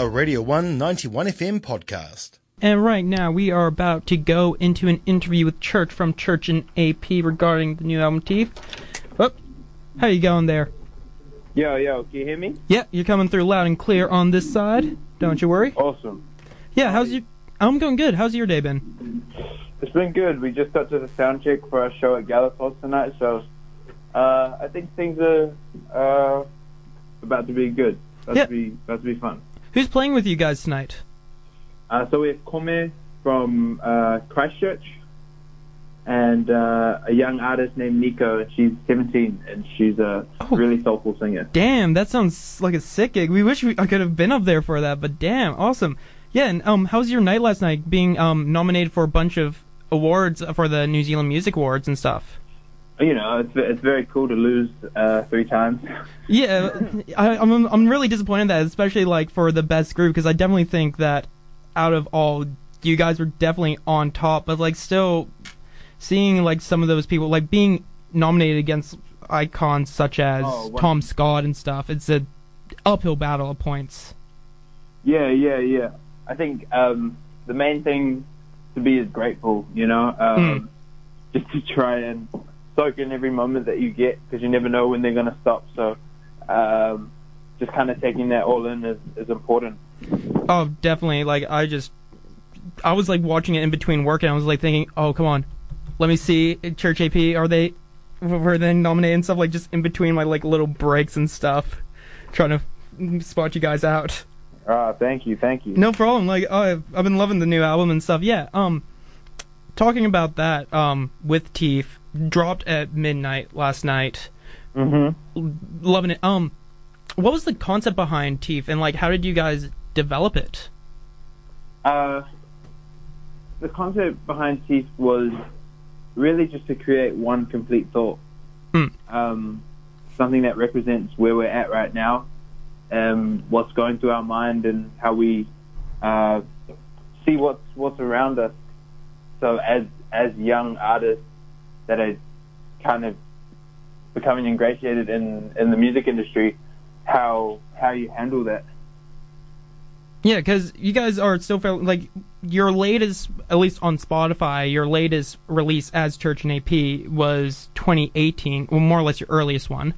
a Radio 191 FM podcast. And right now, we are about to go into an interview with Church from Church and AP regarding the new album Teeth. Oh, how you going there? Yo, yo, can you hear me? Yeah, you're coming through loud and clear on this side. Don't you worry. Awesome. Yeah, how's you? I'm going good. How's your day been? It's been good. We just got to the sound check for our show at Galatos tonight, so uh, I think things are uh, about to be good. About Yeah. to be about to be fun. Who's playing with you guys tonight? Uh, so we have Kome from uh, Christchurch and uh, a young artist named Nico. She's 17 and she's a Oh. really soulful singer. Damn, that sounds like a sick gig. We wish we, I could have been up there for that, but damn, awesome. Yeah, and um, how was your night last night? Being um nominated for a bunch of awards for the New Zealand Music Awards and stuff. You know, it's it's very cool to lose uh, three times. Yeah, I, I'm I'm really disappointed that, especially like for the best group, because I definitely think that out of all, you guys were definitely on top. But like still, seeing like some of those people like being nominated against icons such as Oh, Tom Scott and stuff, it's a uphill battle of points. Yeah, yeah, yeah. I think um, the main thing to be is grateful, you know, um, just to try and soak in every moment that you get because you never know when they're going to stop. So um, just kind of taking that all in is, is important. Oh, definitely. Like I just, I was like watching it in between work, and I was like thinking, oh come on, let me see Church AP. Are they, were they nominated and stuff? Like just in between my like little breaks and stuff, trying to spot you guys out. Ah, thank you, thank you. No problem. Like oh, I've, I've been loving the new album and stuff. Yeah. Um, talking about that. Um, with Teeth dropped at midnight last night. Mm-hmm. Loving it. Um, what was the concept behind Teeth, and like how did you guys develop it? Uh, the concept behind Teeth was really just to create one complete thought. Hmm. Um, something that represents where we're at right now, um, what's going through our mind, and how we uh, see what's what's around us. So as as young artists that are kind of becoming ingratiated in, in the music industry, how how you handle that. Yeah, because you guys are still fairly, like your latest, at least on Spotify, your latest release as Church and AP was 2018, well, more or less your earliest one.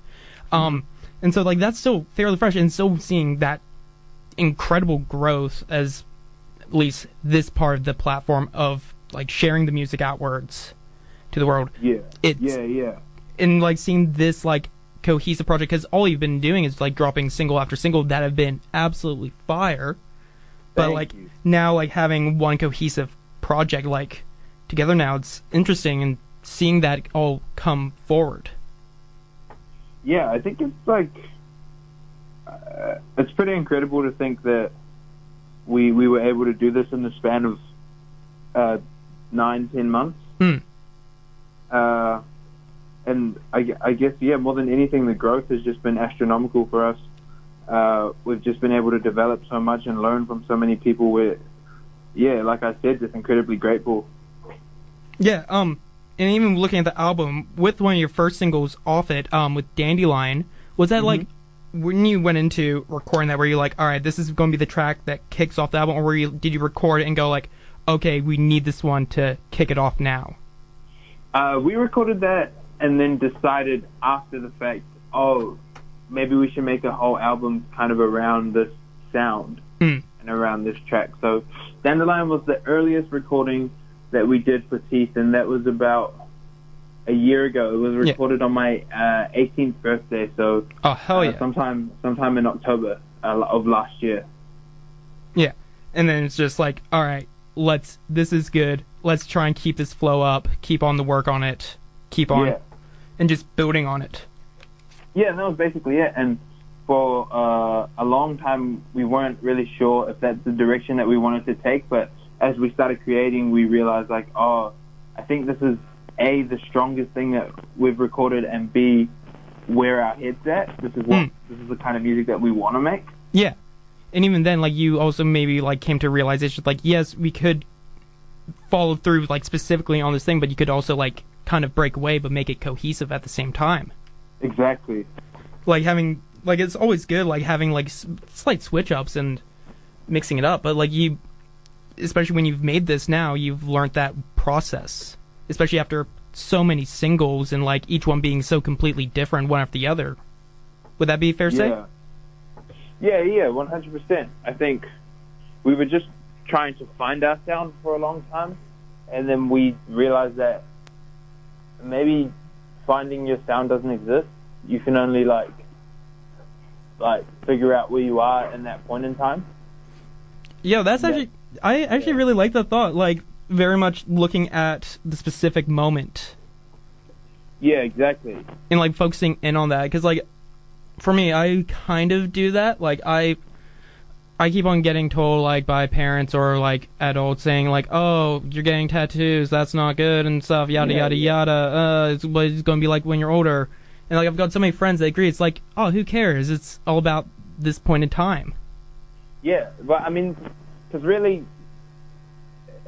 Um, and so like that's still fairly fresh, and still seeing that incredible growth as at least this part of the platform of like sharing the music outwards to the world, Yeah. It's- yeah, yeah. and like seeing this like cohesive project because all you've been doing is like dropping single after single that have been absolutely fire but Thank like you. now like having one cohesive project like together now it's interesting and seeing that all come forward Yeah, I think it's like uh, it's pretty incredible to think that we we were able to do this in the span of uh, nine ten months. Hmm. Uh, and I, I guess yeah, more than anything, the growth has just been astronomical for us. Uh, we've just been able to develop so much and learn from so many people. We're yeah, like I said, just incredibly grateful. yeah um and even looking at the album with one of your first singles off it um with dandelion was that like when you went into recording that were you like all right this is going to be the track that kicks off the album or were you did you record it and go like okay we need this one to kick it off now Uh, we recorded that and then decided after the fact, oh, maybe we should make a whole album kind of around this sound Hmm. and around this track. So Dandelion was the earliest recording that we did for Teeth, and that was about a year ago. It was Yeah. recorded on my uh, 18th birthday, so oh hell uh, yeah sometime sometime in October uh, of last year. Yeah. And then it's just like, all right, let's this is good. Let's try and keep this flow up, keep on the work on it, keep on Yeah. and just building on it. Yeah, that was basically it. And for uh, a long time, we weren't really sure if that's the direction that we wanted to take. But as we started creating, we realized like, oh, I think this is a the strongest thing that we've recorded, and b where our heads at. This is what Hmm. this is the kind of music that we want to make. Yeah. And even then like you also maybe like came to realization like yes, we could follow through like specifically on this thing, but you could also like kind of break away but make it cohesive at the same time. Exactly. Like having like it's always good like having like s- slight switch ups and mixing it up, but like you, especially when you've made this now, you've learned that process, especially after so many singles and like each one being so completely different one after the other. Would that be fair to say? Yeah. Yeah, yeah, one hundred percent. I think we were just trying to find our sound for a long time, and then we realized that maybe finding your sound doesn't exist. You can only like like figure out where you are in that point in time. Yeah, that's Yeah. actually I actually really like that thought. Like very much looking at the specific moment Yeah, exactly. and like focusing in on that because like for me i kind of do that like i i keep on getting told like by parents or like adults saying like oh you're getting tattoos that's not good and stuff yada yada yada uh it's what it's going to be like when you're older and like i've got so many friends that agree it's like oh who cares it's all about this point in time Yeah, but I mean, because really,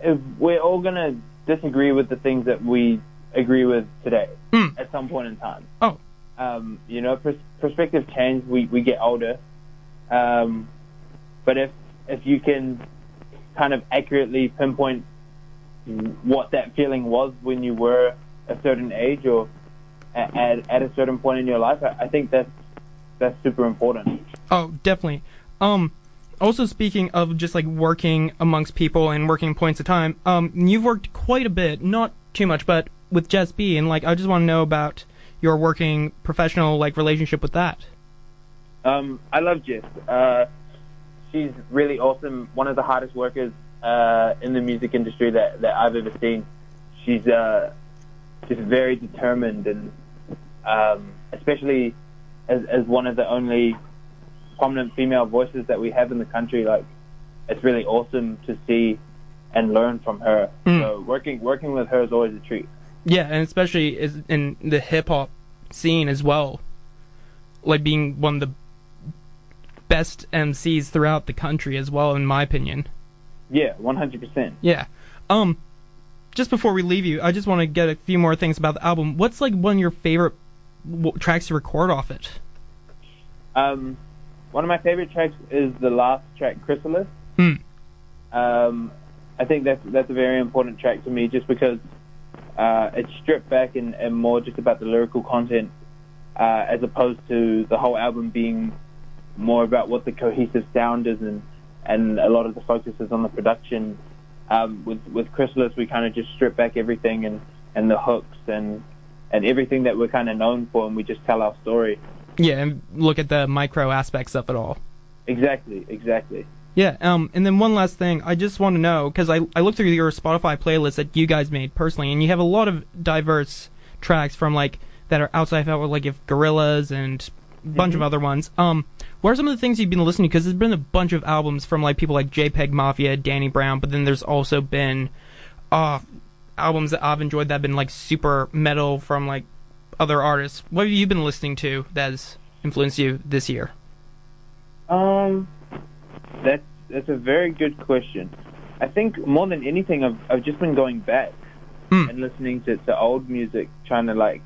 if we're all gonna disagree with the things that we agree with today Hmm. at some point in time. Oh. Um, you know, pers- perspective change. We we get older, um, but if if you can kind of accurately pinpoint what that feeling was when you were a certain age or at, at, a certain point in your life, I, I think that's that's super important. Oh, definitely. Um, also speaking of just like working amongst people and working points of time, um, you've worked quite a bit, not too much, but with Jess B, and like I just want to know about your working professional like relationship with that. Um, I love Jess. Uh, she's really awesome. One of the hardest workers uh, in the music industry that, that I've ever seen. She's uh, just very determined, and um, especially as, as one of the only prominent female voices that we have in the country, like it's really awesome to see and learn from her. Mm. So working working with her is always a treat. Yeah, and especially in the hip hop scene as well, like being one of the best MCs throughout the country as well, in my opinion. Yeah, one hundred percent. Yeah. Um, just before we leave you, I just want to get a few more things about the album. What's like one of your favorite w- tracks to record off it? Um, one of my favorite tracks is the last track, Chrysalis. Hmm. Um, I think that's that's a very important track to me, just because uh, it's stripped back and, and more just about the lyrical content, uh, as opposed to the whole album being more about what the cohesive sound is, and and a lot of the focus is on the production. Um, with with Chrysalis, we kind of just strip back everything and and the hooks and and everything that we're kind of known for, and we just tell our story. Yeah, and look at the micro aspects of it all. Exactly, exactly. Yeah, um, and then one last thing, I just want to know because I I looked through your Spotify playlist that you guys made personally, and you have a lot of diverse tracks from like that are outside of like if Gorillaz and a bunch of other ones. Um, what are some of the things you've been listening to? Because there's been a bunch of albums from like people like JPEG Mafia, Danny Brown, but then there's also been uh albums that I've enjoyed that have been like super metal from like other artists. What have you been listening to that has influenced you this year? Um, that's that's a very good question. I think more than anything, I've I've just been going back Hmm. and listening to, to old music, trying to like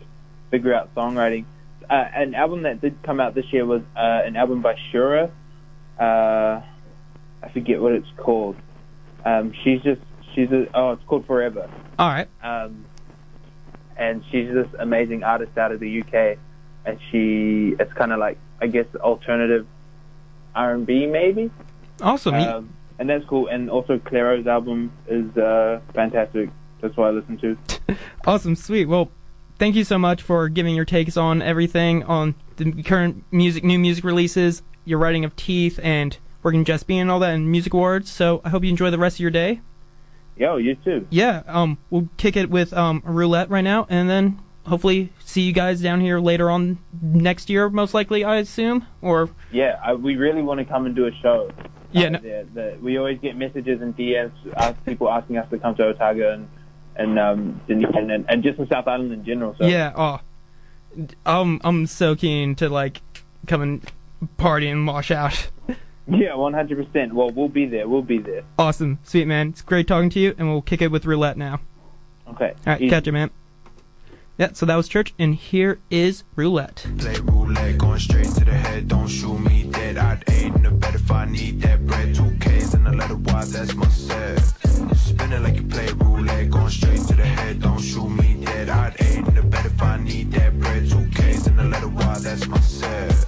figure out songwriting. Uh, an album that did come out this year was uh, an album by Shura. Uh, I forget what it's called. Um, she's just she's a, oh, it's called Forever. All right. um, and she's this amazing artist out of the UK, and she it's kind of like I guess alternative R and B maybe, Awesome. um, and that's cool. And also Clairo's album is uh, fantastic. That's what I listen to. Awesome, sweet. Well, thank you so much for giving your takes on everything on the current music, new music releases, your writing of Teeth, and working Jess B and all that, and music awards. So I hope you enjoy the rest of your day. Yo, you too. Yeah, um, we'll kick it with um roulette right now, and then hopefully see you guys down here later on next year, most likely, I assume. Or Yeah, I, we really want to come and do a show. Yeah, no- there. The- we always get messages and DMs, ask, people asking us to come to Otago and and um Dunedin and, and just in South Island in general. So yeah, oh, I'm I'm so keen to like come and party and wash out. yeah, one hundred percent. Well, we'll be there. We'll be there. Awesome, sweet man. It's great talking to you, and we'll kick it with roulette now. Okay. All right, Easy. catch you, man. Yeah, so that was church, and here is roulette. Play roulette, going straight to the head. Don't shoot me dead. I'd aid in the bed if I need that bread. Two K's that's my set. Spinning like you play roulette, going straight to the head, don't shoot me dead. I'd aid in the bed if I need that bread. Two K's in a letter Y, that's my set.